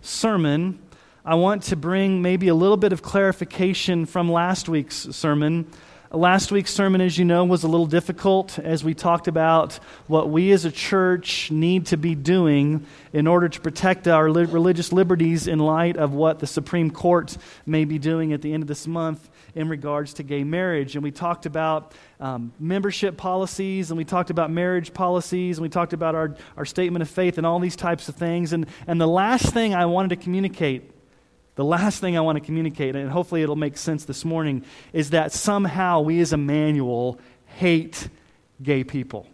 sermon. I want to bring maybe a little bit of clarification from last week's sermon. Last week's sermon, as you know, was a little difficult as we talked about what we as a church need to be doing in order to protect our li- religious liberties in light of what the Supreme Court may be doing at the end of this month in regards to gay marriage. And we talked about um, membership policies, and we talked about marriage policies, and we talked about our, our statement of faith and all these types of things. And, and the last thing I wanted to communicate the last thing I want to communicate, and hopefully it'll make sense this morning, is that somehow we as Emmanuel hate gay people.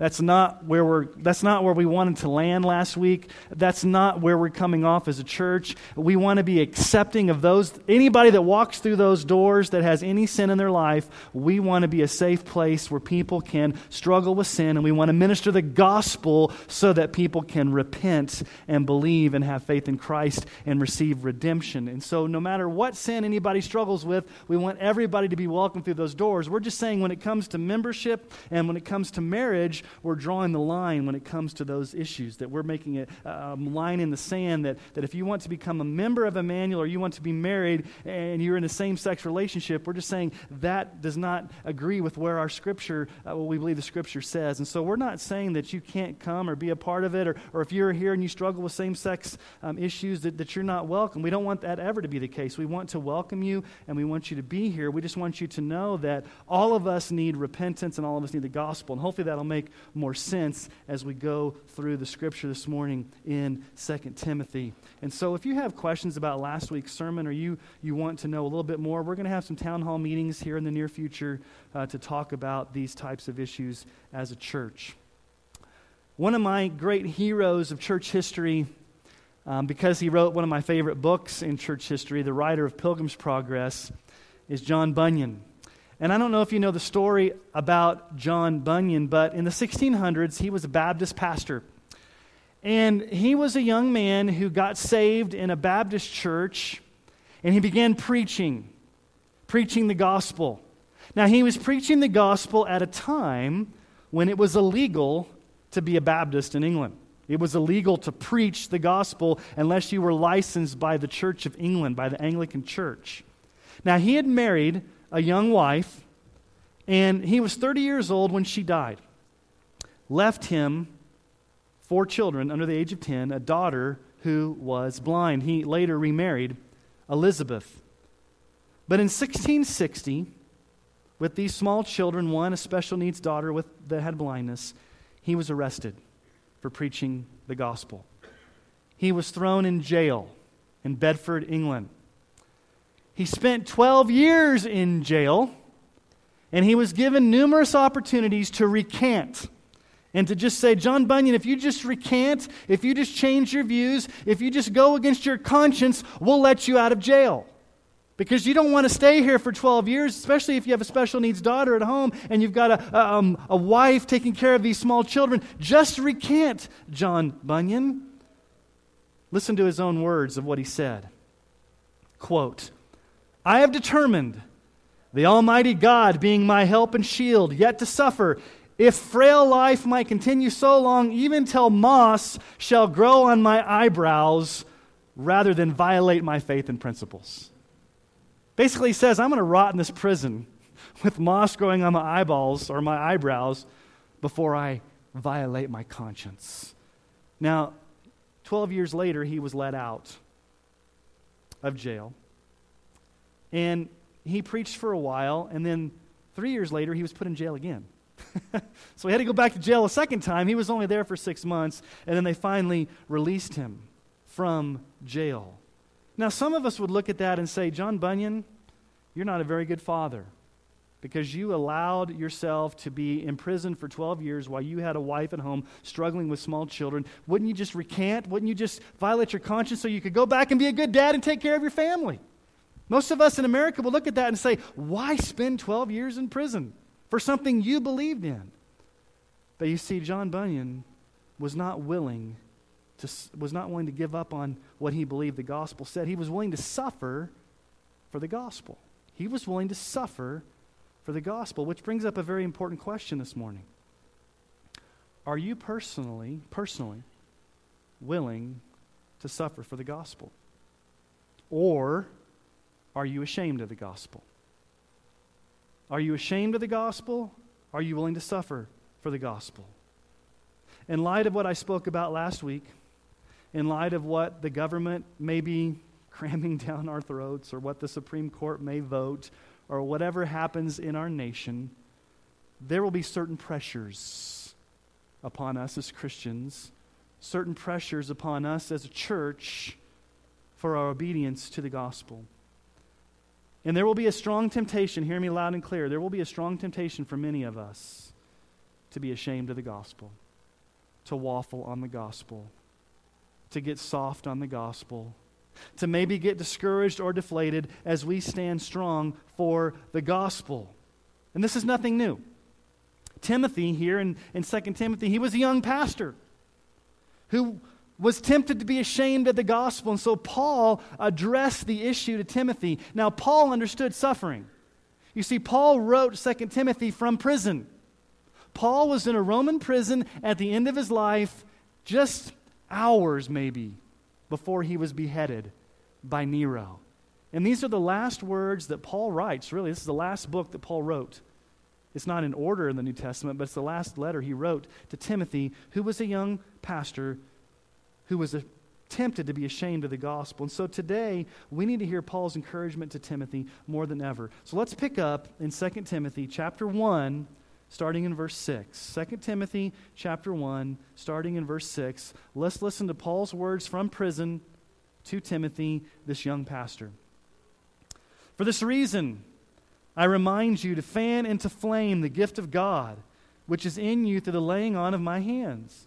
That's not where we're that's not where we wanted to land last week. That's not where we're coming off as a church. We want to be accepting of those anybody that walks through those doors that has any sin in their life. We want to be a safe place where people can struggle with sin and we want to minister the gospel so that people can repent and believe and have faith in Christ and receive redemption. And so no matter what sin anybody struggles with, we want everybody to be welcome through those doors. We're just saying when it comes to membership and when it comes to marriage, we're drawing the line when it comes to those issues, that we're making a, a line in the sand that, that if you want to become a member of Emmanuel or you want to be married and you're in a same sex relationship, we're just saying that does not agree with where our scripture, uh, what we believe the scripture says. And so we're not saying that you can't come or be a part of it, or, or if you're here and you struggle with same sex um, issues, that, that you're not welcome. We don't want that ever to be the case. We want to welcome you and we want you to be here. We just want you to know that all of us need repentance and all of us need the gospel. And hopefully that'll make more sense as we go through the scripture this morning in 2 Timothy. And so, if you have questions about last week's sermon or you, you want to know a little bit more, we're going to have some town hall meetings here in the near future uh, to talk about these types of issues as a church. One of my great heroes of church history, um, because he wrote one of my favorite books in church history, the writer of Pilgrim's Progress, is John Bunyan. And I don't know if you know the story about John Bunyan, but in the 1600s, he was a Baptist pastor. And he was a young man who got saved in a Baptist church, and he began preaching, preaching the gospel. Now, he was preaching the gospel at a time when it was illegal to be a Baptist in England. It was illegal to preach the gospel unless you were licensed by the Church of England, by the Anglican Church. Now, he had married a young wife, and he was 30 years old when she died. Left him four children under the age of 10, a daughter who was blind. He later remarried Elizabeth. But in 1660, with these small children, one a special needs daughter with, that had blindness, he was arrested for preaching the gospel. He was thrown in jail in Bedford, England. He spent 12 years in jail, and he was given numerous opportunities to recant and to just say, John Bunyan, if you just recant, if you just change your views, if you just go against your conscience, we'll let you out of jail. Because you don't want to stay here for 12 years, especially if you have a special needs daughter at home and you've got a, um, a wife taking care of these small children. Just recant, John Bunyan. Listen to his own words of what he said. Quote, I have determined, the Almighty God being my help and shield, yet to suffer, if frail life might continue so long, even till moss shall grow on my eyebrows, rather than violate my faith and principles. Basically, he says, I'm going to rot in this prison with moss growing on my eyeballs or my eyebrows before I violate my conscience. Now, 12 years later, he was let out of jail. And he preached for a while, and then three years later, he was put in jail again. so he had to go back to jail a second time. He was only there for six months, and then they finally released him from jail. Now, some of us would look at that and say, John Bunyan, you're not a very good father. because you allowed yourself to be imprisoned for 12 years while you had a wife at home struggling with small children, wouldn't you just recant? Wouldn't you just violate your conscience so you could go back and be a good dad and take care of your family? Most of us in America will look at that and say, Why spend 12 years in prison for something you believed in? But you see, John Bunyan was not willing to, was not willing to give up on what he believed the gospel said. He was willing to suffer for the gospel. He was willing to suffer for the gospel, which brings up a very important question this morning. Are you personally, personally willing to suffer for the gospel? Or are you ashamed of the gospel? Are you ashamed of the gospel? Are you willing to suffer for the gospel? In light of what I spoke about last week, in light of what the government may be cramming down our throats or what the Supreme Court may vote or whatever happens in our nation, there will be certain pressures upon us as Christians, certain pressures upon us as a church for our obedience to the gospel. And there will be a strong temptation, hear me loud and clear, there will be a strong temptation for many of us to be ashamed of the gospel, to waffle on the gospel, to get soft on the gospel to maybe get discouraged or deflated as we stand strong for the gospel. And this is nothing new. Timothy, here in, in 2 Timothy, he was a young pastor who was tempted to be ashamed of the gospel. And so Paul addressed the issue to Timothy. Now, Paul understood suffering. You see, Paul wrote 2 Timothy from prison. Paul was in a Roman prison at the end of his life, just hours maybe before he was beheaded by Nero. And these are the last words that Paul writes. Really, this is the last book that Paul wrote. It's not in order in the New Testament, but it's the last letter he wrote to Timothy, who was a young pastor who was tempted to be ashamed of the gospel. And so today, we need to hear Paul's encouragement to Timothy more than ever. So let's pick up in 2 Timothy chapter 1 starting in verse 6. 2 Timothy chapter 1, starting in verse 6. Let's listen to Paul's words from prison to Timothy, this young pastor. For this reason, I remind you to fan into flame the gift of God, which is in you through the laying on of my hands.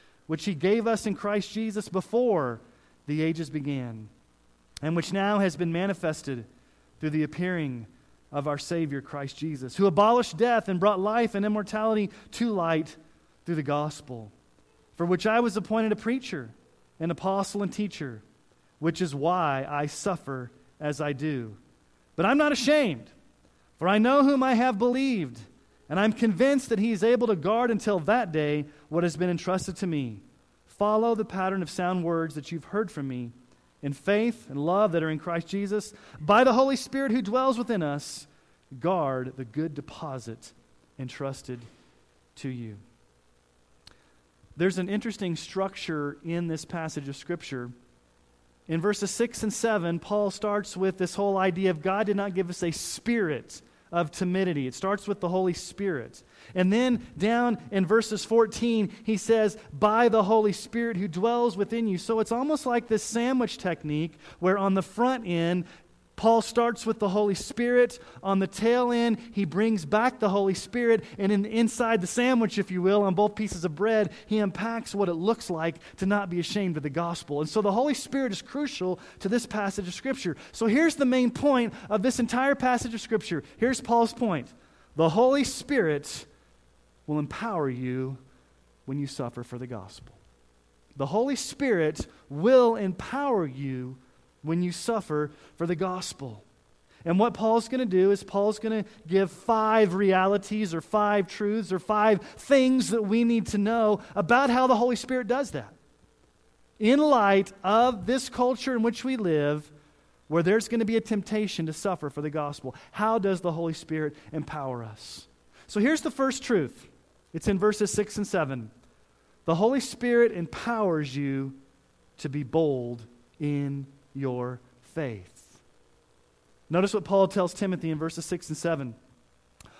which he gave us in Christ Jesus before the ages began, and which now has been manifested through the appearing of our Savior Christ Jesus, who abolished death and brought life and immortality to light through the gospel, for which I was appointed a preacher, an apostle, and teacher, which is why I suffer as I do. But I'm not ashamed, for I know whom I have believed, and I'm convinced that he is able to guard until that day what has been entrusted to me. Follow the pattern of sound words that you've heard from me in faith and love that are in Christ Jesus, by the Holy Spirit who dwells within us, guard the good deposit entrusted to you. There's an interesting structure in this passage of Scripture. In verses 6 and 7, Paul starts with this whole idea of God did not give us a spirit of timidity. It starts with the Holy Spirit. And then down in verses 14, he says, by the Holy Spirit who dwells within you. So it's almost like this sandwich technique where on the front end, Paul starts with the Holy Spirit. On the tail end, he brings back the Holy Spirit. And in, inside the sandwich, if you will, on both pieces of bread, he unpacks what it looks like to not be ashamed of the gospel. And so the Holy Spirit is crucial to this passage of Scripture. So here's the main point of this entire passage of Scripture. Here's Paul's point the Holy Spirit will empower you when you suffer for the gospel. The Holy Spirit will empower you when you suffer for the gospel. And what Paul's going to do is Paul's going to give five realities or five truths or five things that we need to know about how the Holy Spirit does that. In light of this culture in which we live, where there's going to be a temptation to suffer for the gospel, how does the Holy Spirit empower us? So here's the first truth it's in verses 6 and 7. The Holy Spirit empowers you to be bold in your faith. Notice what Paul tells Timothy in verses 6 and 7.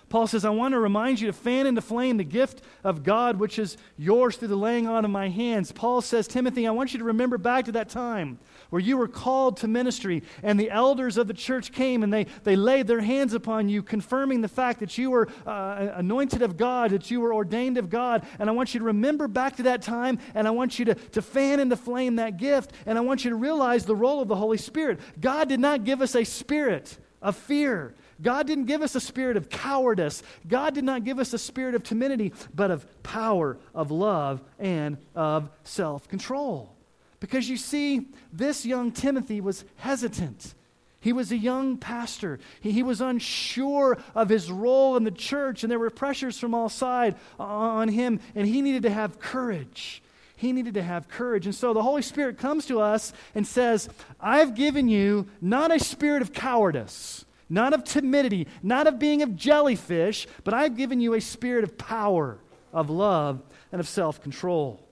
Paul says, I want to remind you to fan into flame the gift of God which is yours through the laying on of my hands. Paul says, Timothy, I want you to remember back to that time where you were called to ministry and the elders of the church came and they, they laid their hands upon you, confirming the fact that you were uh, anointed of God, that you were ordained of God. And I want you to remember back to that time and I want you to, to fan into flame that gift. And I want you to realize the role of the Holy Spirit. God did not give us a spirit of fear. God didn't give us a spirit of cowardice. God did not give us a spirit of timidity, but of power, of love, and of self control. Because you see, this young Timothy was hesitant. He was a young pastor. He, he, was unsure of his role in the church, and there were pressures from all sides on him, and he needed to have courage. He needed to have courage. And so the Holy Spirit comes to us and says, I've given you not a spirit of cowardice, not of timidity, not of being of jellyfish, but I've given you a spirit of power, of love, and of self control.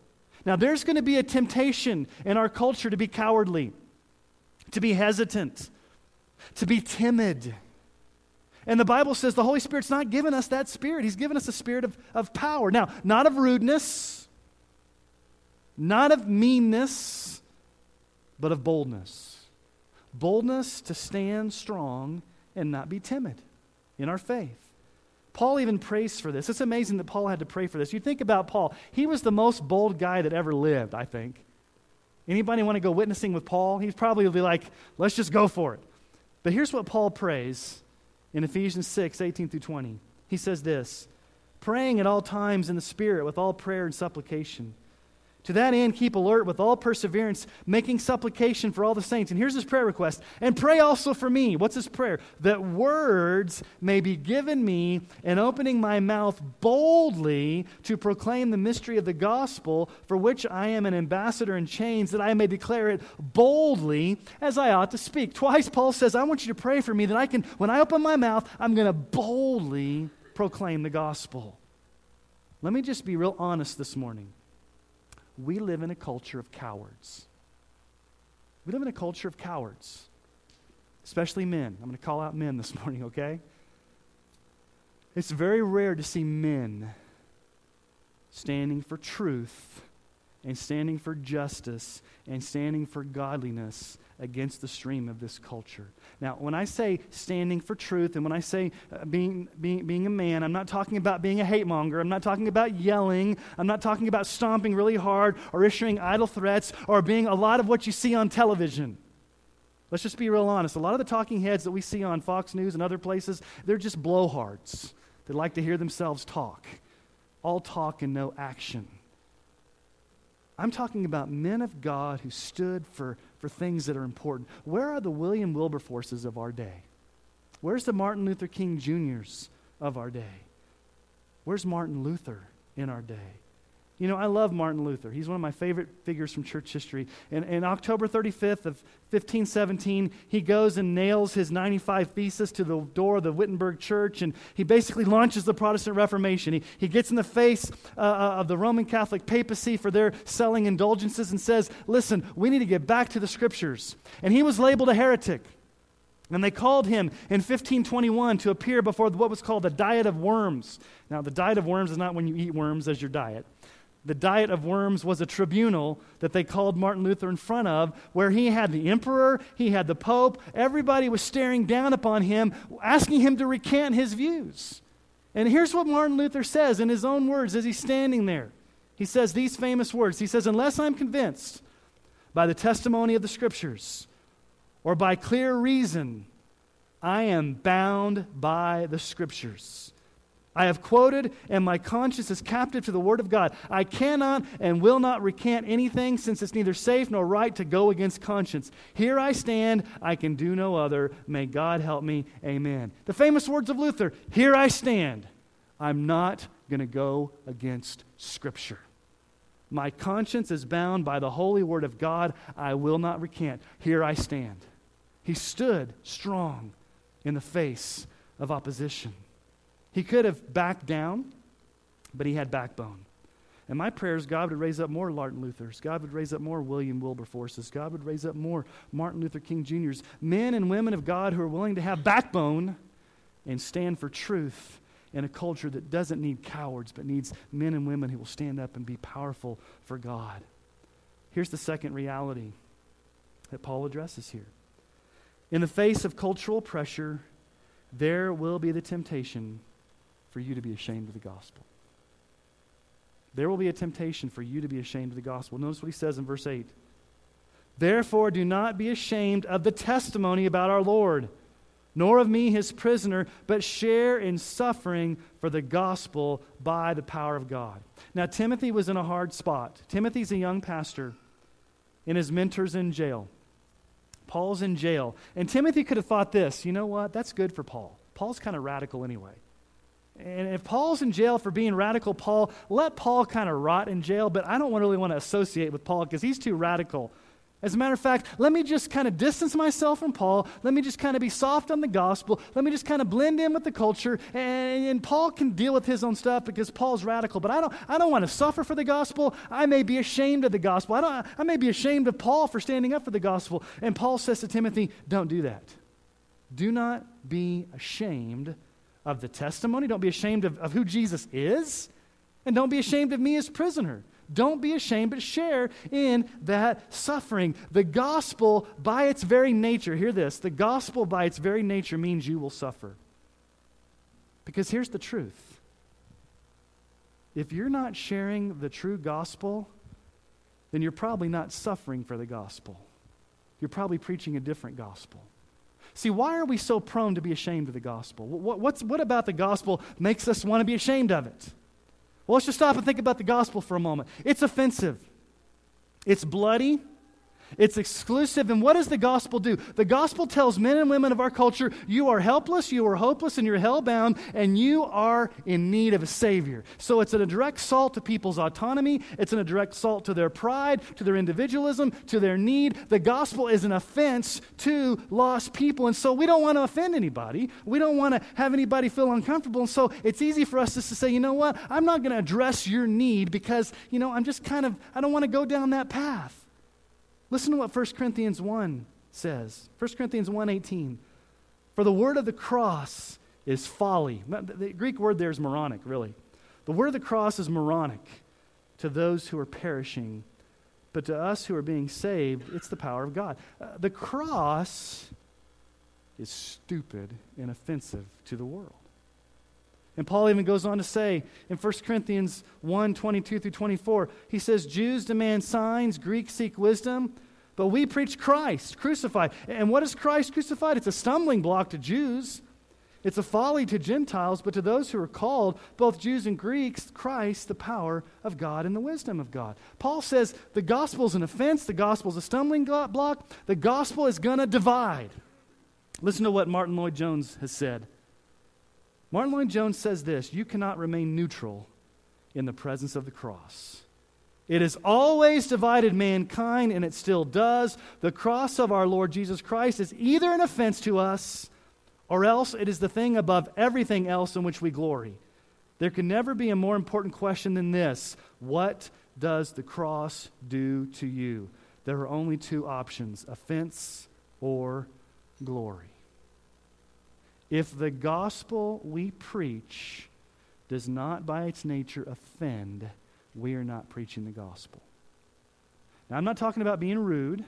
Now, there's going to be a temptation in our culture to be cowardly, to be hesitant, to be timid. And the Bible says the Holy Spirit's not given us that spirit. He's given us a spirit of, of power. Now, not of rudeness, not of meanness, but of boldness. Boldness to stand strong and not be timid in our faith. Paul even prays for this. It's amazing that Paul had to pray for this. You think about Paul, he was the most bold guy that ever lived, I think. Anybody want to go witnessing with Paul? He's probably be like, let's just go for it. But here's what Paul prays in Ephesians 6 18 through 20. He says this praying at all times in the Spirit with all prayer and supplication to that end, keep alert with all perseverance, making supplication for all the saints. And here's his prayer request. And pray also for me. What's his prayer? That words may be given me in opening my mouth boldly to proclaim the mystery of the gospel, for which I am an ambassador in chains, that I may declare it boldly as I ought to speak. Twice Paul says, I want you to pray for me that I can, when I open my mouth, I'm going to boldly proclaim the gospel. Let me just be real honest this morning we live in a culture of cowards. We live in a culture of cowards, especially men. I'm going to call out men this morning, okay? It's very rare to see men standing for truth and standing for justice and standing for godliness against the stream of this culture. Now, when I say standing for truth and when I say uh, being, being, being a man, I'm not talking about being a hate monger. I'm not talking about yelling. I'm not talking about stomping really hard or issuing idle threats or being a lot of what you see on television. Let's just be real honest. A lot of the talking heads that we see on Fox News and other places, they're just blowhards. They like to hear themselves talk. All talk and no action. I'm talking about men of God who stood for, for things that are important. Where are the William Wilberforces of our day? Where's the Martin Luther King Jr.'s of our day? Where's Martin Luther in our day? You know, I love Martin Luther. He's one of my favorite figures from church history. And, and October 35th of 1517, he goes and nails his 95 Thesis to the door of the Wittenberg church, and he basically launches the Protestant Reformation. He, he gets in the face uh, uh, of the Roman Catholic papacy for their selling indulgences and says, Listen, we need to get back to the scriptures. And he was labeled a heretic. And they called him in 1521 to appear before what was called the Diet of Worms. Now, the Diet of Worms is not when you eat worms as your diet. The Diet of Worms was a tribunal that they called Martin Luther in front of, where he had the emperor, he had the pope, everybody was staring down upon him, asking him to recant his views. And here's what Martin Luther says in his own words as he's standing there. He says these famous words He says, Unless I'm convinced by the testimony of the scriptures or by clear reason, I am bound by the scriptures. I have quoted, and my conscience is captive to the Word of God. I cannot and will not recant anything, since it's neither safe nor right to go against conscience. Here I stand, I can do no other. May God help me. Amen. The famous words of Luther Here I stand. I'm not going to go against Scripture. My conscience is bound by the holy Word of God. I will not recant. Here I stand. He stood strong in the face of opposition. He could have backed down, but he had backbone. And my prayer is God would raise up more Martin Luthers. God would raise up more William Wilberforces. God would raise up more Martin Luther King Jr.'s. Men and women of God who are willing to have backbone and stand for truth in a culture that doesn't need cowards, but needs men and women who will stand up and be powerful for God. Here's the second reality that Paul addresses here. In the face of cultural pressure, there will be the temptation for you to be ashamed of the gospel. There will be a temptation for you to be ashamed of the gospel. Notice what he says in verse 8. Therefore, do not be ashamed of the testimony about our Lord, nor of me, his prisoner, but share in suffering for the gospel by the power of God. Now, Timothy was in a hard spot. Timothy's a young pastor, and his mentor's in jail. Paul's in jail. And Timothy could have thought this you know what? That's good for Paul. Paul's kind of radical anyway. And if Paul's in jail for being radical, Paul, let Paul kind of rot in jail, but I don't really want to associate with Paul because he's too radical. As a matter of fact, let me just kind of distance myself from Paul. Let me just kind of be soft on the gospel. Let me just kind of blend in with the culture. And, and, Paul can deal with his own stuff because Paul's radical. But I don't, I don't want to suffer for the gospel. I may be ashamed of the gospel. I, don't, I may be ashamed of Paul for standing up for the gospel. And Paul says to Timothy, don't do that. Do not be ashamed of the testimony. Don't be ashamed of, of who Jesus is. And don't be ashamed of me as prisoner. Don't be ashamed, but share in that suffering. The gospel, by its very nature, hear this the gospel, by its very nature, means you will suffer. Because here's the truth if you're not sharing the true gospel, then you're probably not suffering for the gospel. You're probably preaching a different gospel. See, why are we so prone to be ashamed of the gospel? What, what's, what about the gospel makes us want to be ashamed of it? Well, let's just stop and think about the gospel for a moment. It's offensive, it's bloody, it's exclusive. And what does the gospel do? The gospel tells men and women of our culture you are helpless, you are hopeless, and you're hellbound, and you are in need of a Savior. So it's a direct assault to people's autonomy, it's a direct assault to their pride, to their individualism, to their need. The gospel is an offense to lost people. And so we don't want to offend anybody, we don't want to have anybody feel uncomfortable. And so it's easy for us just to say, you know what? I'm not going to address your need because, you know, I'm just kind of, I don't want to go down that path. Listen to what 1 Corinthians 1 says. 1 Corinthians 1:18. For the word of the cross is folly. The Greek word there is moronic, really. The word of the cross is moronic to those who are perishing, but to us who are being saved, it's the power of God. Uh, the cross is stupid and offensive to the world. And Paul even goes on to say in 1 Corinthians 1 22 through 24, he says, Jews demand signs, Greeks seek wisdom, but we preach Christ crucified. And what is Christ crucified? It's a stumbling block to Jews, it's a folly to Gentiles, but to those who are called, both Jews and Greeks, Christ, the power of God and the wisdom of God. Paul says the gospel is an offense, the gospel is a stumbling block, the gospel is going to divide. Listen to what Martyn Lloyd-Jones has said. Martyn Lloyd-Jones says this You cannot remain neutral in the presence of the cross. It has always divided mankind, and it still does. The cross of our Lord Jesus Christ is either an offense to us, or else it is the thing above everything else in which we glory. There can never be a more important question than this What does the cross do to you? There are only two options offense or glory. If the gospel we preach does not by its nature offend, we are not preaching the gospel. Now, I'm not talking about being rude.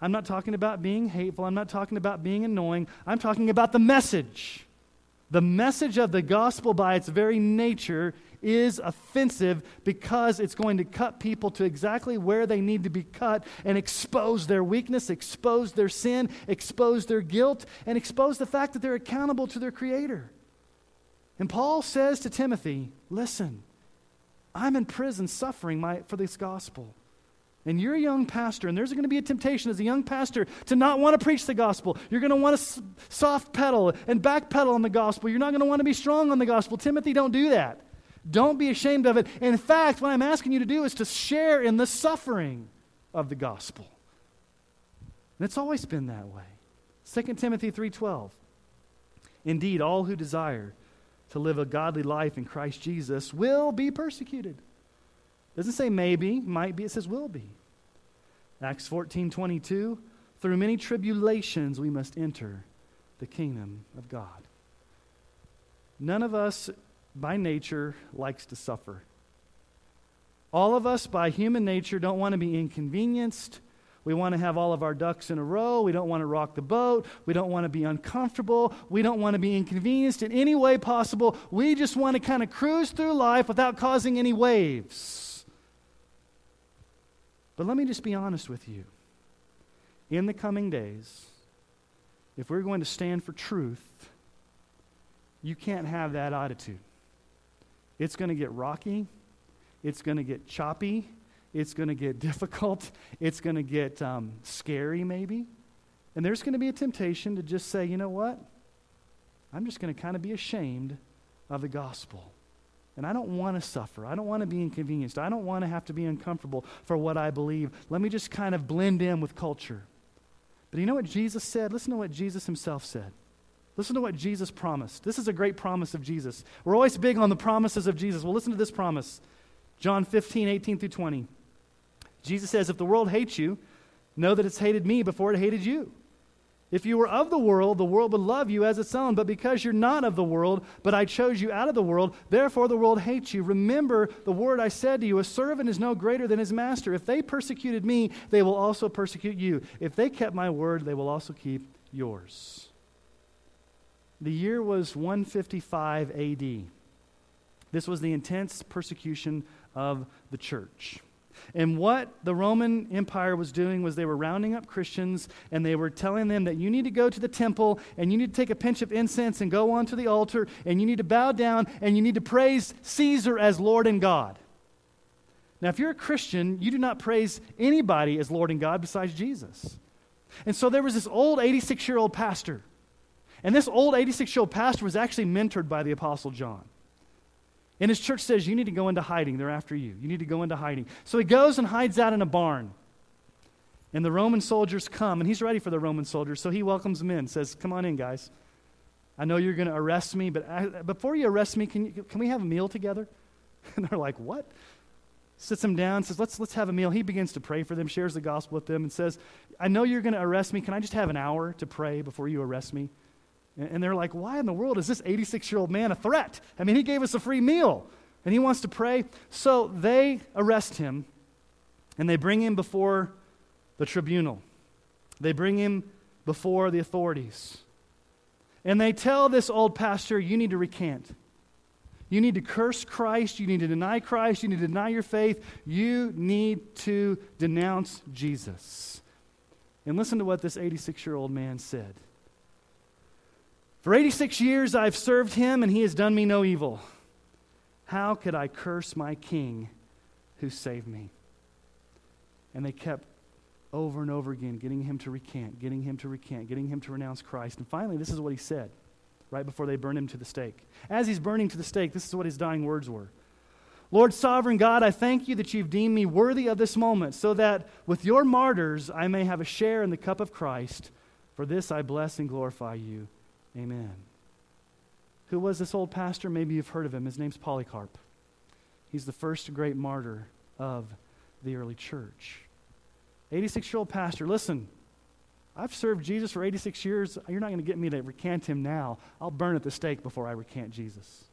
I'm not talking about being hateful. I'm not talking about being annoying. I'm talking about the message. The message of the gospel, by its very nature, is offensive because it's going to cut people to exactly where they need to be cut and expose their weakness, expose their sin, expose their guilt, and expose the fact that they're accountable to their Creator. And Paul says to Timothy, Listen, I'm in prison suffering my, for this gospel. And you're a young pastor, and there's going to be a temptation as a young pastor to not want to preach the gospel. You're going to want to soft pedal and back pedal on the gospel. You're not going to want to be strong on the gospel. Timothy, don't do that. Don't be ashamed of it. In fact, what I'm asking you to do is to share in the suffering of the gospel. And it's always been that way. 2 Timothy 3:12. Indeed, all who desire to live a godly life in Christ Jesus will be persecuted. It doesn't say maybe, might be, it says will be. Acts 14:22, through many tribulations we must enter the kingdom of God. None of us by nature likes to suffer. All of us by human nature don't want to be inconvenienced. We want to have all of our ducks in a row. We don't want to rock the boat. We don't want to be uncomfortable. We don't want to be inconvenienced in any way possible. We just want to kind of cruise through life without causing any waves. But let me just be honest with you. In the coming days, if we're going to stand for truth, you can't have that attitude. It's going to get rocky, it's going to get choppy, it's going to get difficult, it's going to get um, scary, maybe. And there's going to be a temptation to just say, you know what? I'm just going to kind of be ashamed of the gospel. And I don't want to suffer. I don't want to be inconvenienced. I don't want to have to be uncomfortable for what I believe. Let me just kind of blend in with culture. But you know what Jesus said? Listen to what Jesus himself said. Listen to what Jesus promised. This is a great promise of Jesus. We're always big on the promises of Jesus. Well, listen to this promise John 15, 18 through 20. Jesus says, If the world hates you, know that it's hated me before it hated you. If you were of the world, the world would love you as its own. But because you're not of the world, but I chose you out of the world, therefore the world hates you. Remember the word I said to you a servant is no greater than his master. If they persecuted me, they will also persecute you. If they kept my word, they will also keep yours. The year was 155 AD. This was the intense persecution of the church. And what the Roman Empire was doing was they were rounding up Christians and they were telling them that you need to go to the temple and you need to take a pinch of incense and go onto the altar and you need to bow down and you need to praise Caesar as Lord and God. Now, if you're a Christian, you do not praise anybody as Lord and God besides Jesus. And so there was this old 86 year old pastor and this old 86 year old pastor was actually mentored by the Apostle John. And his church says, You need to go into hiding. They're after you. You need to go into hiding. So he goes and hides out in a barn. And the Roman soldiers come, and he's ready for the Roman soldiers. So he welcomes them in, says, Come on in, guys. I know you're going to arrest me, but I, before you arrest me, can, you, can we have a meal together? And they're like, What? Sits them down, says, let's, let's have a meal. He begins to pray for them, shares the gospel with them, and says, I know you're going to arrest me. Can I just have an hour to pray before you arrest me? And they're like, why in the world is this 86 year old man a threat? I mean, he gave us a free meal and he wants to pray. So they arrest him and they bring him before the tribunal. They bring him before the authorities. And they tell this old pastor, you need to recant. You need to curse Christ. You need to deny Christ. You need to deny your faith. You need to denounce Jesus. And listen to what this 86 year old man said. For 86 years I've served him, and he has done me no evil. How could I curse my king who saved me? And they kept over and over again getting him to recant, getting him to recant, getting him to renounce Christ. And finally, this is what he said right before they burned him to the stake. As he's burning to the stake, this is what his dying words were Lord, sovereign God, I thank you that you've deemed me worthy of this moment, so that with your martyrs I may have a share in the cup of Christ. For this I bless and glorify you. Amen. Who was this old pastor? Maybe you've heard of him. His name's Polycarp. He's the first great martyr of the early church. 86 year old pastor, listen, I've served Jesus for 86 years. You're not going to get me to recant him now. I'll burn at the stake before I recant Jesus.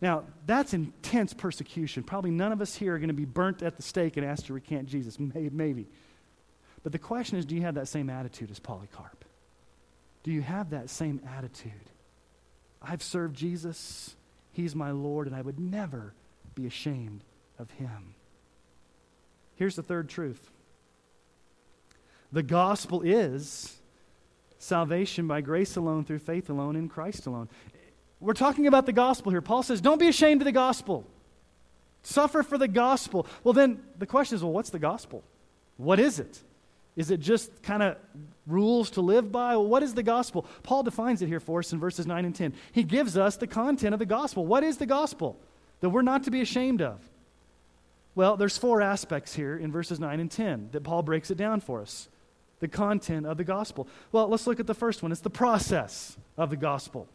Now, that's intense persecution. Probably none of us here are going to be burnt at the stake and asked to recant Jesus. Maybe. But the question is do you have that same attitude as Polycarp? Do you have that same attitude? I've served Jesus, He's my Lord, and I would never be ashamed of Him. Here's the third truth the gospel is salvation by grace alone, through faith alone, in Christ alone. We're talking about the gospel here. Paul says, Don't be ashamed of the gospel. Suffer for the gospel. Well, then the question is, well, what's the gospel? What is it? Is it just kind of rules to live by? Well, what is the gospel? Paul defines it here for us in verses 9 and 10. He gives us the content of the gospel. What is the gospel that we're not to be ashamed of? Well, there's four aspects here in verses 9 and 10 that Paul breaks it down for us. The content of the gospel. Well, let's look at the first one. It's the process of the gospel.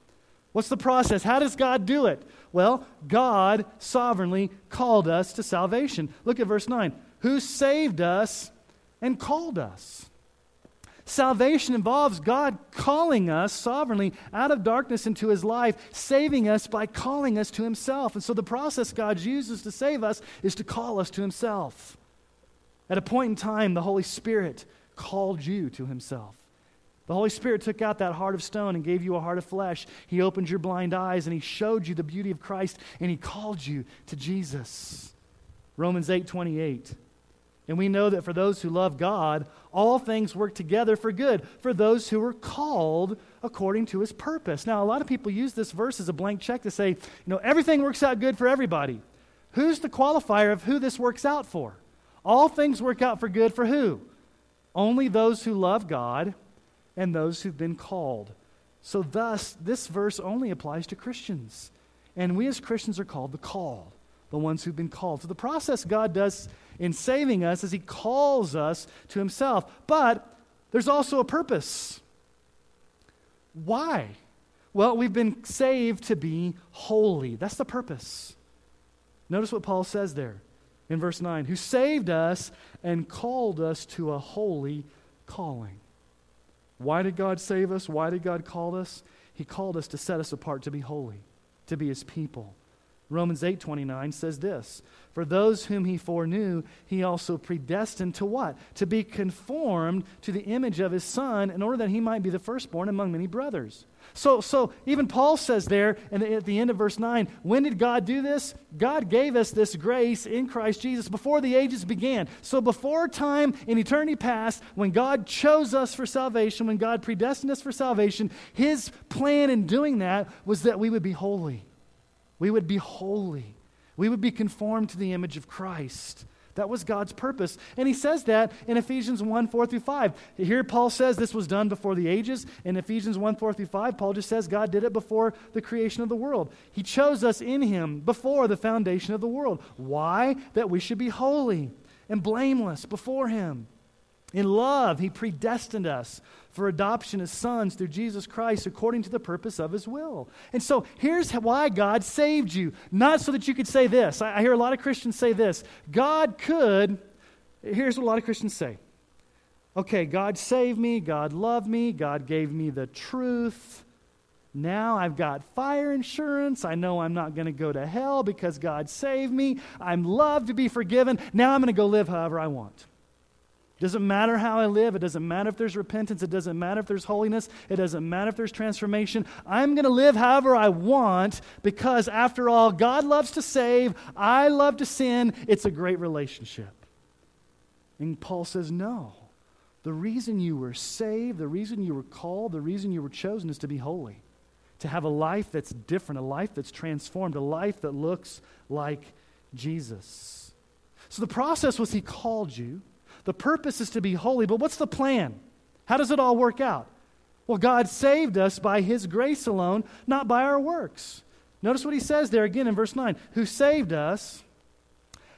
What's the process? How does God do it? Well, God sovereignly called us to salvation. Look at verse 9. Who saved us and called us? Salvation involves God calling us sovereignly out of darkness into his life, saving us by calling us to himself. And so the process God uses to save us is to call us to himself. At a point in time, the Holy Spirit called you to himself. The Holy Spirit took out that heart of stone and gave you a heart of flesh. He opened your blind eyes and he showed you the beauty of Christ and he called you to Jesus. Romans 8 28. And we know that for those who love God, all things work together for good, for those who are called according to his purpose. Now, a lot of people use this verse as a blank check to say, you know, everything works out good for everybody. Who's the qualifier of who this works out for? All things work out for good for who? Only those who love God and those who've been called. So, thus, this verse only applies to Christians. And we as Christians are called the called, the ones who've been called. So, the process God does in saving us is He calls us to Himself. But there's also a purpose. Why? Well, we've been saved to be holy. That's the purpose. Notice what Paul says there in verse 9 who saved us and called us to a holy calling. Why did God save us? Why did God call us? He called us to set us apart to be holy, to be his people. Romans 8:29 says this, "For those whom he foreknew, he also predestined to what? To be conformed to the image of his son in order that he might be the firstborn among many brothers." So, so even Paul says there and at the end of verse 9, when did God do this? God gave us this grace in Christ Jesus before the ages began. So before time in eternity past, when God chose us for salvation, when God predestined us for salvation, his plan in doing that was that we would be holy. We would be holy. We would be conformed to the image of Christ. That was God's purpose. And he says that in Ephesians 1 4 through 5. Here, Paul says this was done before the ages. In Ephesians 1 4 through 5, Paul just says God did it before the creation of the world. He chose us in him before the foundation of the world. Why? That we should be holy and blameless before him. In love, he predestined us for adoption as sons through Jesus Christ according to the purpose of his will. And so here's why God saved you. Not so that you could say this. I, hear a lot of Christians say this God could, here's what a lot of Christians say. Okay, God saved me, God loved me, God gave me the truth. Now I've got fire insurance. I know I'm not going to go to hell because God saved me. I'm loved to be forgiven. Now I'm going to go live however I want. It doesn't matter how I live. It doesn't matter if there's repentance. It doesn't matter if there's holiness. It doesn't matter if there's transformation. I'm going to live however I want because, after all, God loves to save. I love to sin. It's a great relationship. And Paul says, no. The reason you were saved, the reason you were called, the reason you were chosen is to be holy, to have a life that's different, a life that's transformed, a life that looks like Jesus. So the process was He called you. The purpose is to be holy, but what's the plan? How does it all work out? Well, God saved us by His grace alone, not by our works. Notice what He says there again in verse 9 who saved us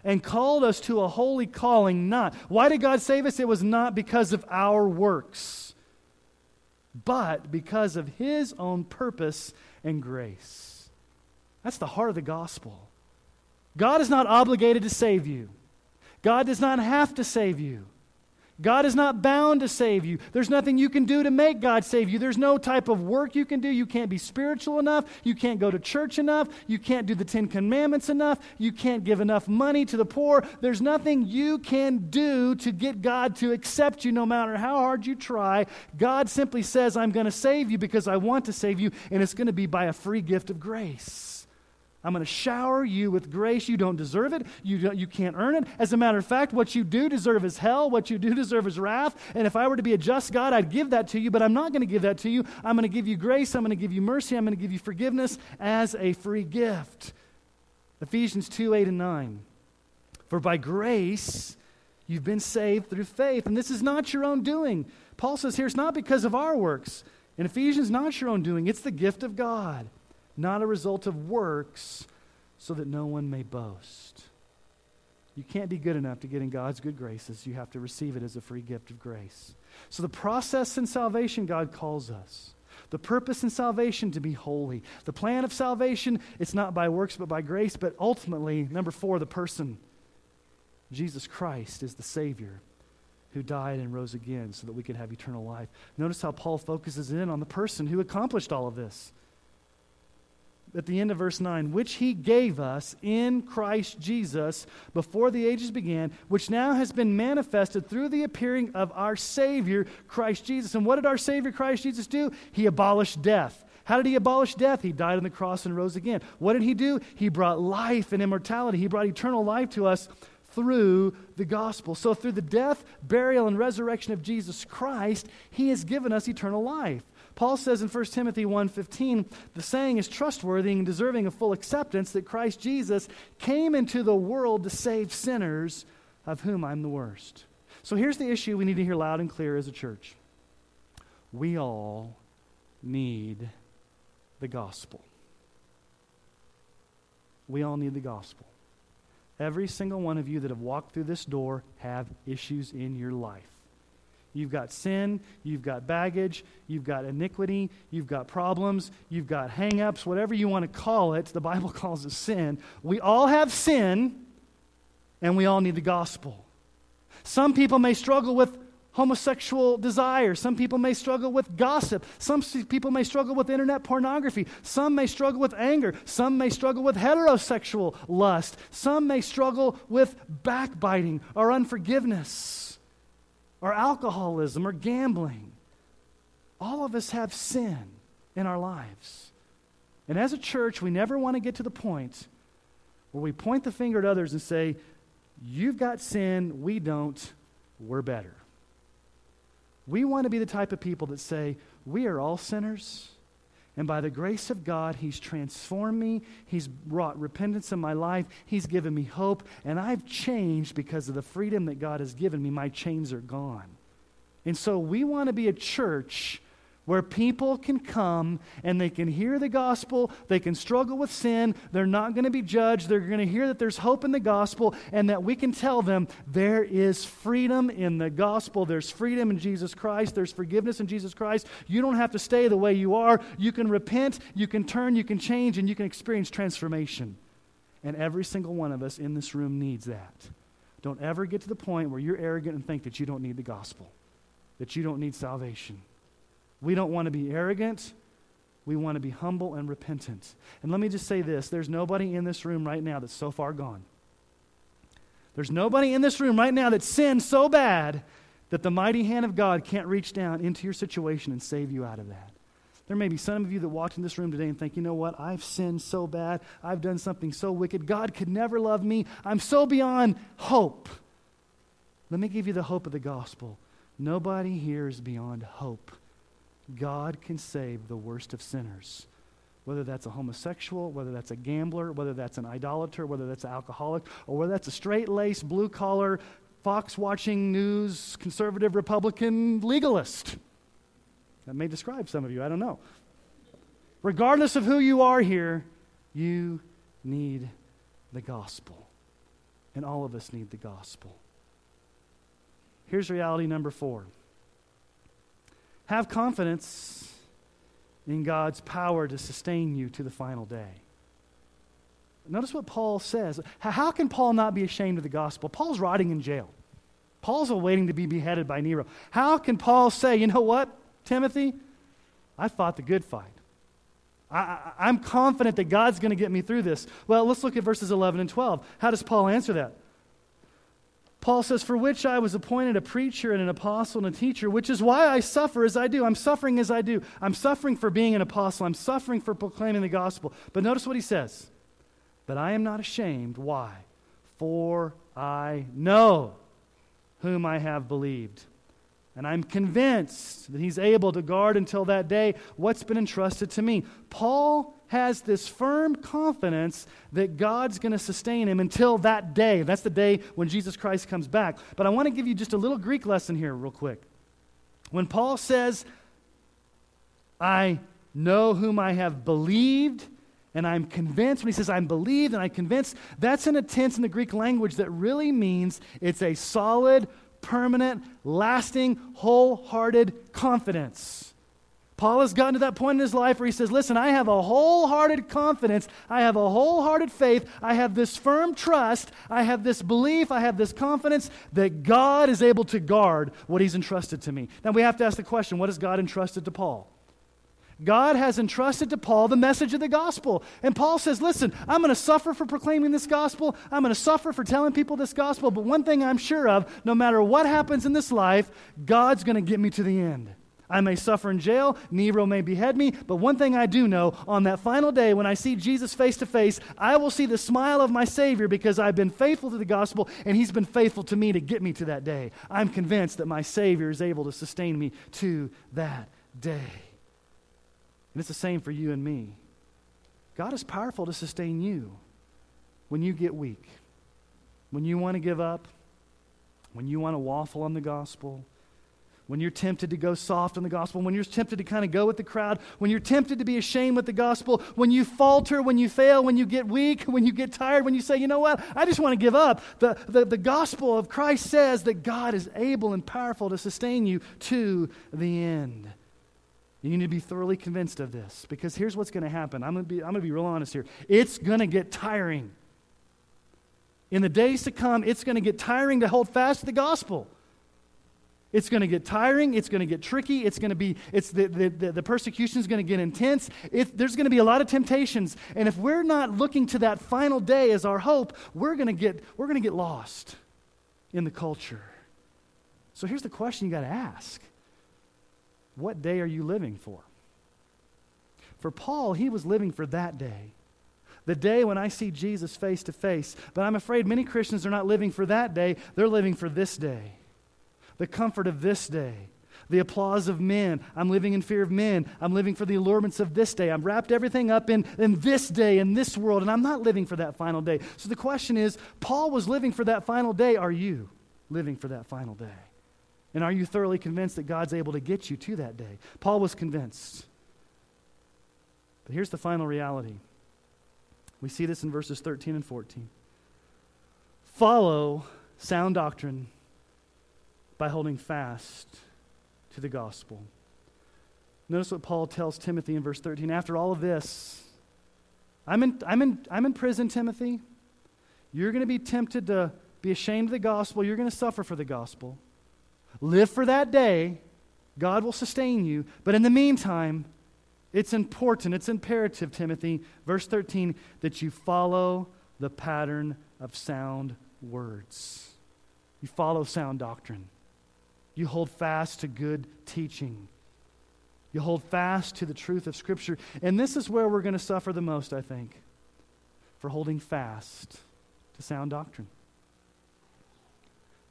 and called us to a holy calling, not. Why did God save us? It was not because of our works, but because of His own purpose and grace. That's the heart of the gospel. God is not obligated to save you. God does not have to save you. God is not bound to save you. There's nothing you can do to make God save you. There's no type of work you can do. You can't be spiritual enough. You can't go to church enough. You can't do the Ten Commandments enough. You can't give enough money to the poor. There's nothing you can do to get God to accept you no matter how hard you try. God simply says, I'm going to save you because I want to save you, and it's going to be by a free gift of grace. I'm going to shower you with grace. You don't deserve it. You, don't, you can't earn it. As a matter of fact, what you do deserve is hell. What you do deserve is wrath. And if I were to be a just God, I'd give that to you, but I'm not going to give that to you. I'm going to give you grace. I'm going to give you mercy. I'm going to give you forgiveness as a free gift. Ephesians 2 8 and 9. For by grace you've been saved through faith. And this is not your own doing. Paul says here it's not because of our works. In Ephesians, not your own doing, it's the gift of God not a result of works, so that no one may boast. You can't be good enough to get in God's good graces. You have to receive it as a free gift of grace. So, the process in salvation, God calls us. The purpose in salvation to be holy. The plan of salvation, it's not by works but by grace, but ultimately, number four, the person. Jesus Christ is the Savior who died and rose again so that we could have eternal life. Notice how Paul focuses in on the person who accomplished all of this at the end of verse 9, which he gave us in Christ Jesus before the ages began, which now has been manifested through the appearing of our Savior, Christ Jesus. And what did our Savior, Christ Jesus, do? He abolished death. How did he abolish death? He died on the cross and rose again. What did he do? He brought life and immortality. He brought eternal life to us through the gospel. So, through the death, burial, and resurrection of Jesus Christ, he has given us eternal life. Paul says in 1 Timothy 1:15, the saying is trustworthy and deserving of full acceptance that Christ Jesus came into the world to save sinners, of whom I'm the worst. So here's the issue we need to hear loud and clear as a church. We all need the gospel. We all need the gospel. Every single one of you that have walked through this door have issues in your life. You've got sin, you've got baggage, you've got iniquity, you've got problems, you've got hang-ups, whatever you want to call it. The Bible calls it sin. We all have sin, and we all need the gospel. Some people may struggle with homosexual desire. Some people may struggle with gossip. Some people may struggle with internet pornography. Some may struggle with anger. Some may struggle with heterosexual lust. Some may struggle with backbiting or unforgiveness or alcoholism or gambling. All of us have sin in our lives. And as a church, we never want to get to the point where we point the finger at others and say, You've got sin, we don't, we're better. We want to be the type of people that say, We are all sinners. And by the grace of God, He's transformed me. He's brought repentance in my life. He's given me hope. And I've changed because of the freedom that God has given me. My chains are gone. And so we want to be a church where people can come and they can hear the gospel, they can struggle with sin, they're not going to be judged, they're going to hear that there's hope in the gospel, and that we can tell them there is freedom in the gospel, there's freedom in Jesus Christ, there's forgiveness in Jesus Christ. You don't have to stay the way you are. You can repent, you can turn, you can change, and you can experience transformation. And every single one of us in this room needs that. Don't ever get to the point where you're arrogant and think that you don't need the gospel, that you don't need salvation. We don't want to be arrogant. We want to be humble and repentant. And let me just say this there's nobody in this room right now that's so far gone. There's nobody in this room right now that's sinned so bad that the mighty hand of God can't reach down into your situation and save you out of that. There may be some of you that walked in this room today and think, you know what? I've sinned so bad. I've done something so wicked. God could never love me. I'm so beyond hope. Let me give you the hope of the gospel. Nobody here is beyond hope. God can save the worst of sinners. Whether that's a homosexual, whether that's a gambler, whether that's an idolater, whether that's an alcoholic, or whether that's a straight laced, blue collar, Fox watching news, conservative Republican legalist. That may describe some of you, I don't know. Regardless of who you are here, you need the gospel. And all of us need the gospel. Here's reality number four. Have confidence in God's power to sustain you to the final day. Notice what Paul says. How can Paul not be ashamed of the gospel? Paul's rotting in jail. Paul's awaiting to be beheaded by Nero. How can Paul say, you know what, Timothy? I fought the good fight. I, am confident that God's going to get me through this. Well, let's look at verses 11 and 12. How does Paul answer that? Paul says, For which I was appointed a preacher and an apostle and a teacher, which is why I suffer as I do. I'm suffering as I do. I'm suffering for being an apostle. I'm suffering for proclaiming the gospel. But notice what he says. But I am not ashamed. Why? For I know whom I have believed. And I'm convinced that he's able to guard until that day what's been entrusted to me. Paul has this firm confidence that God's going to sustain him until that day. That's the day when Jesus Christ comes back. But I want to give you just a little Greek lesson here, real quick. When Paul says, I know whom I have believed, and I'm convinced, when he says I'm believed and I'm convinced, that's in a tense in the Greek language that really means it's a solid, permanent, lasting, wholehearted confidence. Paul has gotten to that point in his life where he says, Listen, I have a wholehearted confidence. I have a wholehearted faith. I have this firm trust. I have this belief. I have this confidence that God is able to guard what he's entrusted to me. Now we have to ask the question what has God entrusted to Paul? God has entrusted to Paul the message of the gospel. And Paul says, Listen, I'm going to suffer for proclaiming this gospel. I'm going to suffer for telling people this gospel. But one thing I'm sure of no matter what happens in this life, God's going to get me to the end. I may suffer in jail, Nero may behead me, but one thing I do know on that final day when I see Jesus face to face, I will see the smile of my Savior because I've been faithful to the gospel and He's been faithful to me to get me to that day. I'm convinced that my Savior is able to sustain me to that day. And it's the same for you and me. God is powerful to sustain you when you get weak, when you want to give up, when you want to waffle on the gospel when you're tempted to go soft on the gospel, when you're tempted to kind of go with the crowd, when you're tempted to be ashamed with the gospel, when you falter, when you fail, when you get weak, when you get tired, when you say, you know what, I just want to give up. The, the, the gospel of Christ says that God is able and powerful to sustain you to the end. You need to be thoroughly convinced of this because here's what's going to happen. I'm going to be, I'm going to be real honest here. It's going to get tiring. In the days to come, it's going to get tiring to hold fast to the gospel. It's going to get tiring. It's going to get tricky. It's going to be, it's the, the, the, the persecution is going to get intense. It, there's going to be a lot of temptations. And if we're not looking to that final day as our hope, we're going to get, we're going to get lost in the culture. So here's the question you got to ask What day are you living for? For Paul, he was living for that day the day when I see Jesus face to face. But I'm afraid many Christians are not living for that day, they're living for this day the comfort of this day, the applause of men. I'm living in fear of men. I'm living for the allurements of this day. I'm wrapped everything up in, in this day, in this world, and I'm not living for that final day. So the question is Paul was living for that final day. Are you living for that final day? And are you thoroughly convinced that God's able to get you to that day? Paul was convinced. But here's the final reality. We see this in verses 13 and 14. Follow sound doctrine by holding fast to the gospel. Notice what Paul tells Timothy in verse 13. After all of this, I'm in, I'm in, I'm in prison, Timothy. You're going to be tempted to be ashamed of the gospel. You're going to suffer for the gospel. Live for that day. God will sustain you. But in the meantime, it's important, it's imperative, Timothy, verse 13, that you follow the pattern of sound words. You follow sound doctrine. You hold fast to good teaching. You hold fast to the truth of Scripture. And this is where we're going to suffer the most, I think, for holding fast to sound doctrine.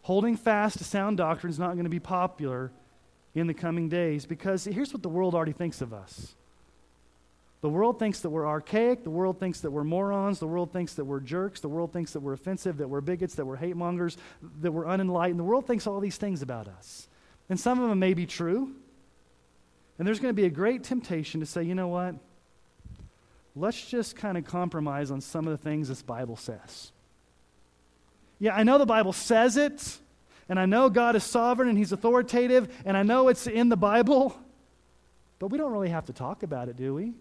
Holding fast to sound doctrine is not going to be popular in the coming days because here's what the world already thinks of us the world thinks that we're archaic. The world thinks that we're morons. The world thinks that we're jerks. The world thinks that we're offensive, that we're bigots, that we're hate mongers, that we're unenlightened. The world thinks all these things about us. And some of them may be true. And there's going to be a great temptation to say, you know what? Let's just kind of compromise on some of the things this Bible says. Yeah, I know the Bible says it, and I know God is sovereign and He's authoritative, and I know it's in the Bible, but we don't really have to talk about it, do we?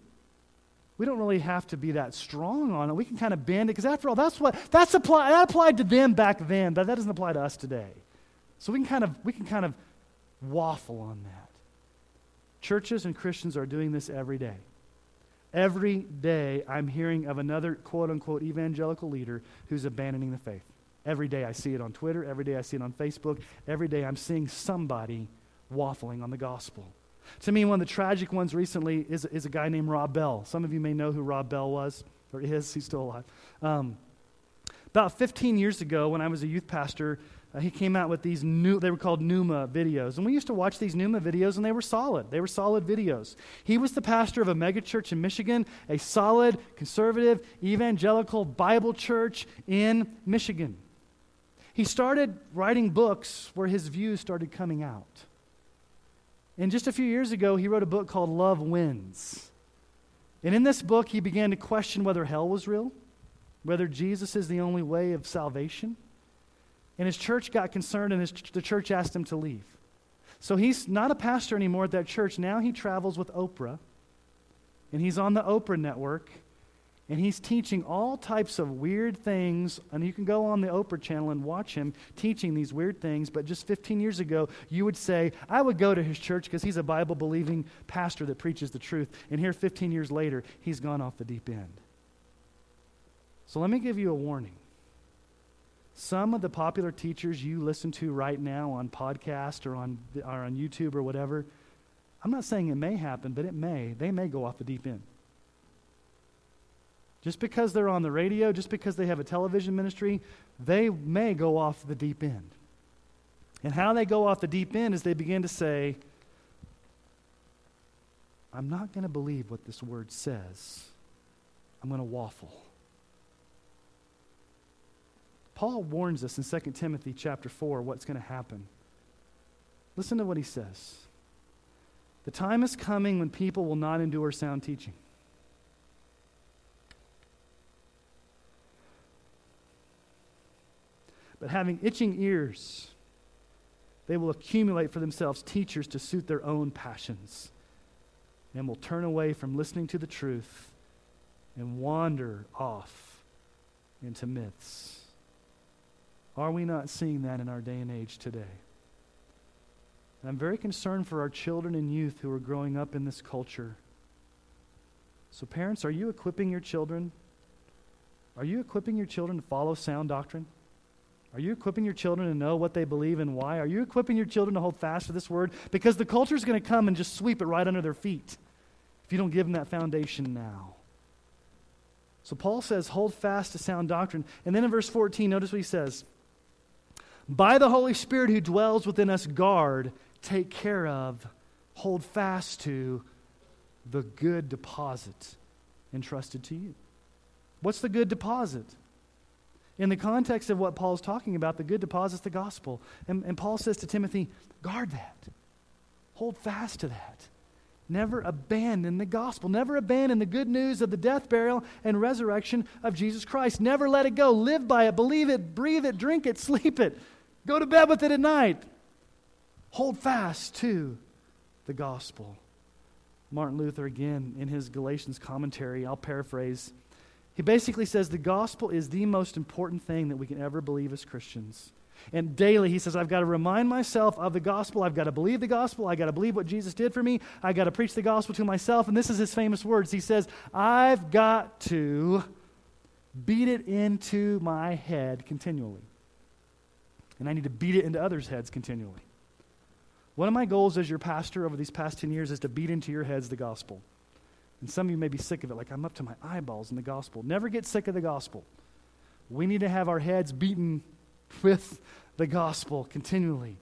We don't really have to be that strong on it. We can kind of bend it because after all, that's what that's apply, that applied to them back then, but that doesn't apply to us today. So we can kind of we can kind of waffle on that. Churches and Christians are doing this every day. Every day I'm hearing of another quote unquote evangelical leader who's abandoning the faith. Every day I see it on Twitter, every day I see it on Facebook, every day I'm seeing somebody waffling on the gospel. To me, one of the tragic ones recently is, is a guy named Rob Bell. Some of you may know who Rob Bell was, or is. He's still alive. Um, about 15 years ago, when I was a youth pastor, uh, he came out with these new, they were called Nooma videos. And we used to watch these Nooma videos, and they were solid. They were solid videos. He was the pastor of a megachurch in Michigan, a solid, conservative, evangelical Bible church in Michigan. He started writing books where his views started coming out. And just a few years ago, he wrote a book called Love Wins. And in this book, he began to question whether hell was real, whether Jesus is the only way of salvation. And his church got concerned, and his, the church asked him to leave. So he's not a pastor anymore at that church. Now he travels with Oprah, and he's on the Oprah network, and he's teaching all types of weird things. And you can go on the Oprah channel and watch him teaching these weird things. But just 15 years ago, you would say, I would go to his church because he's a Bible believing pastor that preaches the truth. And here, 15 years later, he's gone off the deep end. So let me give you a warning. Some of the popular teachers you listen to right now on podcast or on, or on YouTube or whatever, I'm not saying it may happen, but it may. They may go off the deep end. Just because they're on the radio, just because they have a television ministry, they may go off the deep end. And how they go off the deep end is they begin to say, I'm not going to believe what this word says. I'm going to waffle. Paul warns us in 2 Timothy chapter 4 what's going to happen. Listen to what he says. The time is coming when people will not endure sound teaching. But having itching ears, they will accumulate for themselves teachers to suit their own passions and will turn away from listening to the truth and wander off into myths. Are we not seeing that in our day and age today? And I'm very concerned for our children and youth who are growing up in this culture. So, parents, are you equipping your children? Are you equipping your children to follow sound doctrine? Are you equipping your children to know what they believe and why? Are you equipping your children to hold fast to this word? Because the culture is going to come and just sweep it right under their feet if you don't give them that foundation now. So Paul says, hold fast to sound doctrine. And then in verse 14, notice what he says by the Holy Spirit who dwells within us, guard, take care of, hold fast to the good deposit entrusted to you. What's the good deposit? In the context of what Paul's talking about, the good deposits the gospel. And, and Paul says to Timothy, guard that. Hold fast to that. Never abandon the gospel. Never abandon the good news of the death, burial, and resurrection of Jesus Christ. Never let it go. Live by it. Believe it. Breathe it. Drink it. Sleep it. Go to bed with it at night. Hold fast to the gospel. Martin Luther, again, in his Galatians commentary, I'll paraphrase. He basically says the gospel is the most important thing that we can ever believe as Christians. And daily, he says, I've got to remind myself of the gospel. I've got to believe the gospel. I've got to believe what Jesus did for me. I've got to preach the gospel to myself. And this is his famous words. He says, I've got to beat it into my head continually and I need to beat it into others' heads continually. One of my goals as your pastor over these past 10 years is to beat into your heads the gospel. And some of you may be sick of it, like I'm up to my eyeballs in the gospel. Never get sick of the gospel. We need to have our heads beaten with the gospel continually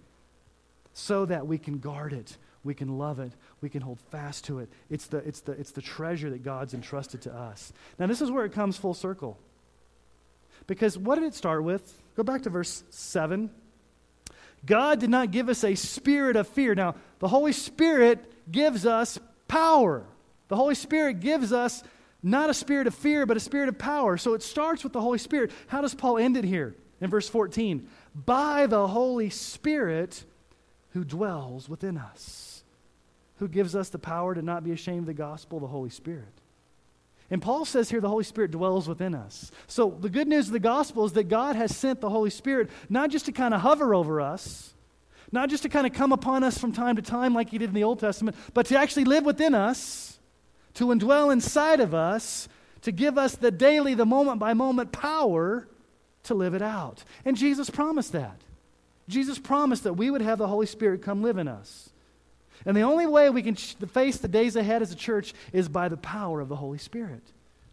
so that we can guard it, we can love it, we can hold fast to it. It's the, it's the, it's the treasure that God's entrusted to us. Now, this is where it comes full circle. Because what did it start with? Go back to verse 7. God did not give us a spirit of fear. Now, the Holy Spirit gives us power. The Holy Spirit gives us not a spirit of fear, but a spirit of power. So it starts with the Holy Spirit. How does Paul end it here in verse 14? By the Holy Spirit who dwells within us. Who gives us the power to not be ashamed of the gospel? The Holy Spirit. And Paul says here the Holy Spirit dwells within us. So the good news of the gospel is that God has sent the Holy Spirit not just to kind of hover over us, not just to kind of come upon us from time to time like he did in the Old Testament, but to actually live within us, to indwell inside of us, to give us the daily, the moment by moment power to live it out. And Jesus promised that. Jesus promised that we would have the Holy Spirit come live in us. And the only way we can face the days ahead as a church is by the power of the Holy Spirit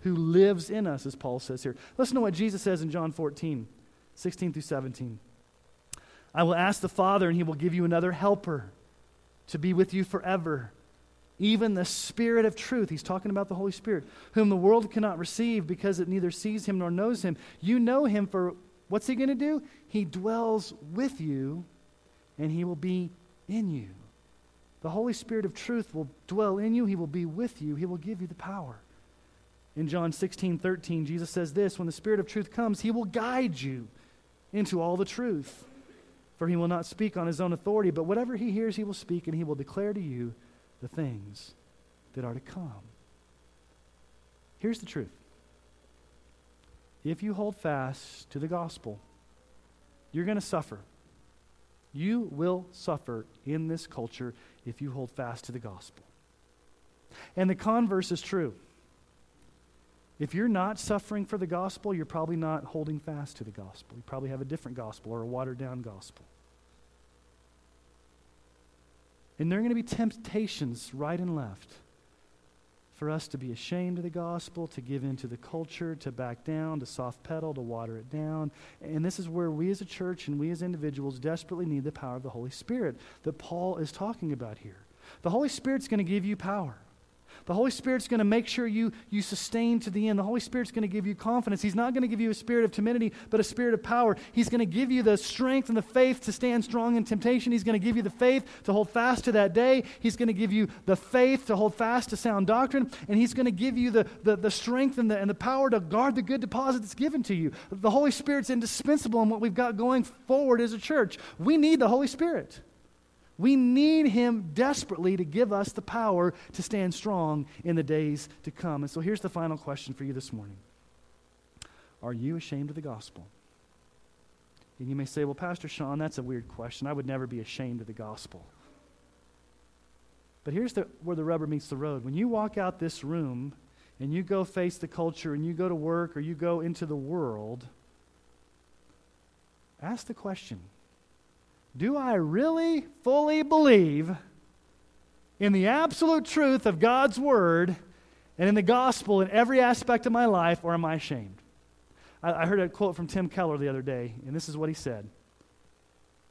who lives in us, as Paul says here. Listen to what Jesus says in John 14, 16 through 17. I will ask the Father, and he will give you another helper to be with you forever. Even the Spirit of truth, he's talking about the Holy Spirit, whom the world cannot receive because it neither sees him nor knows him. You know him for what's he going to do? He dwells with you, and he will be in you. The Holy Spirit of truth will dwell in you. He will be with you. He will give you the power. In John 16, 13, Jesus says this When the Spirit of truth comes, He will guide you into all the truth. For he will not speak on his own authority, but whatever he hears, he will speak, and he will declare to you the things that are to come. Here's the truth if you hold fast to the gospel, you're going to suffer. You will suffer in this culture if you hold fast to the gospel. And the converse is true. If you're not suffering for the gospel, you're probably not holding fast to the gospel. You probably have a different gospel or a watered down gospel. And there are going to be temptations right and left for us to be ashamed of the gospel, to give in to the culture, to back down, to soft pedal, to water it down. And this is where we as a church and we as individuals desperately need the power of the Holy Spirit that Paul is talking about here. The Holy Spirit's going to give you power. The Holy Spirit's going to make sure you, you sustain to the end. The Holy Spirit's going to give you confidence. He's not going to give you a spirit of timidity, but a spirit of power. He's going to give you the strength and the faith to stand strong in temptation. He's going to give you the faith to hold fast to that day. He's going to give you the faith to hold fast to sound doctrine. And He's going to give you the, the, the strength and the, and the power to guard the good deposit that's given to you. The Holy Spirit's indispensable in what we've got going forward as a church. We need the Holy Spirit. We need him desperately to give us the power to stand strong in the days to come. And so here's the final question for you this morning Are you ashamed of the gospel? And you may say, Well, Pastor Sean, that's a weird question. I would never be ashamed of the gospel. But here's the, where the rubber meets the road. When you walk out this room and you go face the culture and you go to work or you go into the world, ask the question do I really fully believe in the absolute truth of God's Word and in the gospel in every aspect of my life, or am I ashamed? I, I heard a quote from Tim Keller the other day, and this is what he said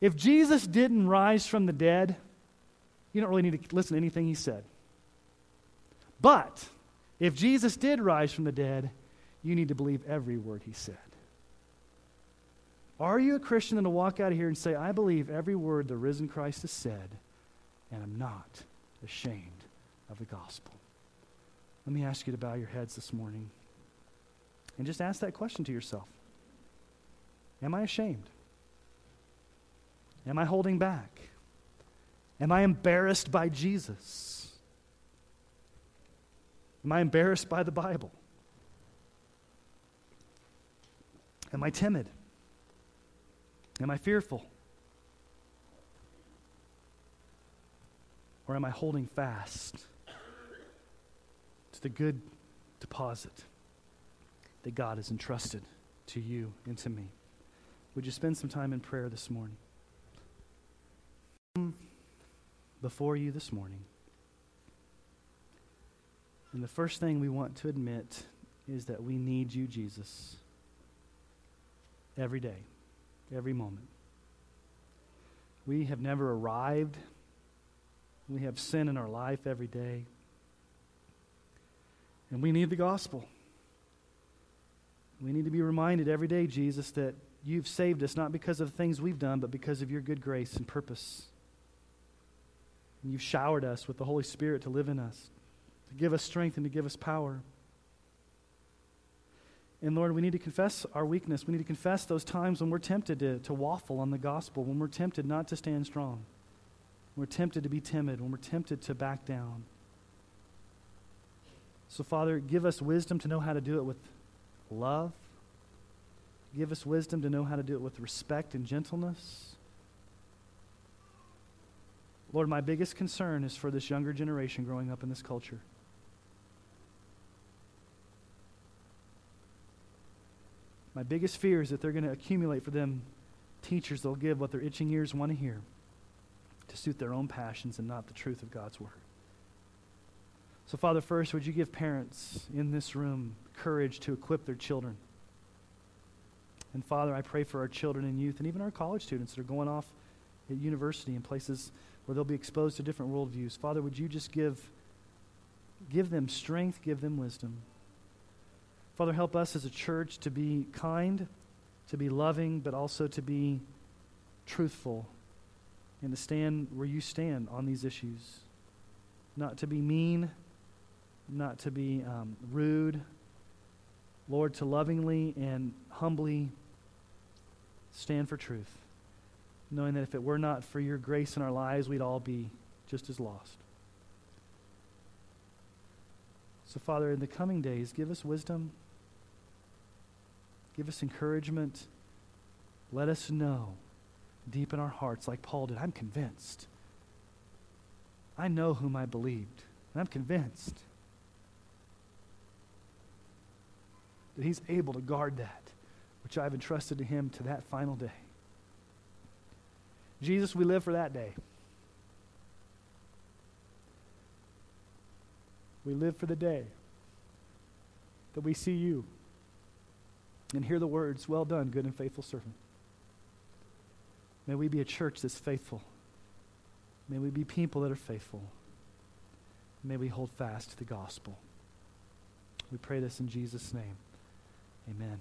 If Jesus didn't rise from the dead, you don't really need to listen to anything he said. But if Jesus did rise from the dead, you need to believe every word he said. Are you a Christian will walk out of here and say, I believe every word the risen Christ has said, and I'm not ashamed of the gospel? Let me ask you to bow your heads this morning and just ask that question to yourself Am I ashamed? Am I holding back? Am I embarrassed by Jesus? Am I embarrassed by the Bible? Am I timid? Am I fearful? Or am I holding fast to the good deposit that God has entrusted to you and to me? Would you spend some time in prayer this morning? Before you this morning. And the first thing we want to admit is that we need you, Jesus, every day every moment. We have never arrived. We have sin in our life every day. And we need the gospel. We need to be reminded every day, Jesus, that you've saved us not because of things we've done, but because of your good grace and purpose. And you've showered us with the Holy Spirit to live in us, to give us strength and to give us power. And Lord, we need to confess our weakness. We need to confess those times when we're tempted to, to waffle on the gospel, when we're tempted not to stand strong, when we're tempted to be timid, when we're tempted to back down. So, Father, give us wisdom to know how to do it with love. Give us wisdom to know how to do it with respect and gentleness. Lord, my biggest concern is for this younger generation growing up in this culture. My biggest fear is that they're going to accumulate for them teachers that'll give what their itching ears want to hear to suit their own passions and not the truth of God's Word. So, Father, first, would you give parents in this room courage to equip their children? And, Father, I pray for our children and youth and even our college students that are going off at university in places where they'll be exposed to different worldviews. Father, would you just give, give them strength, give them wisdom. Father, help us as a church to be kind, to be loving, but also to be truthful and to stand where you stand on these issues. Not to be mean, not to be um, rude. Lord, to lovingly and humbly stand for truth. knowing that if it were not for your grace in our lives, we'd all be just as lost. So, Father, in the coming days, give us wisdom, give us encouragement. Let us know deep in our hearts, like Paul did, I'm convinced. I know whom I believed, and I'm convinced that he's able to guard that which I've entrusted to him to that final day. Jesus, we live for that day. We live for the day that we see you and hear the words, Well done, good and faithful servant. May we be a church that's faithful. May we be people that are faithful. May we hold fast to the gospel. We pray this in Jesus' name. Amen.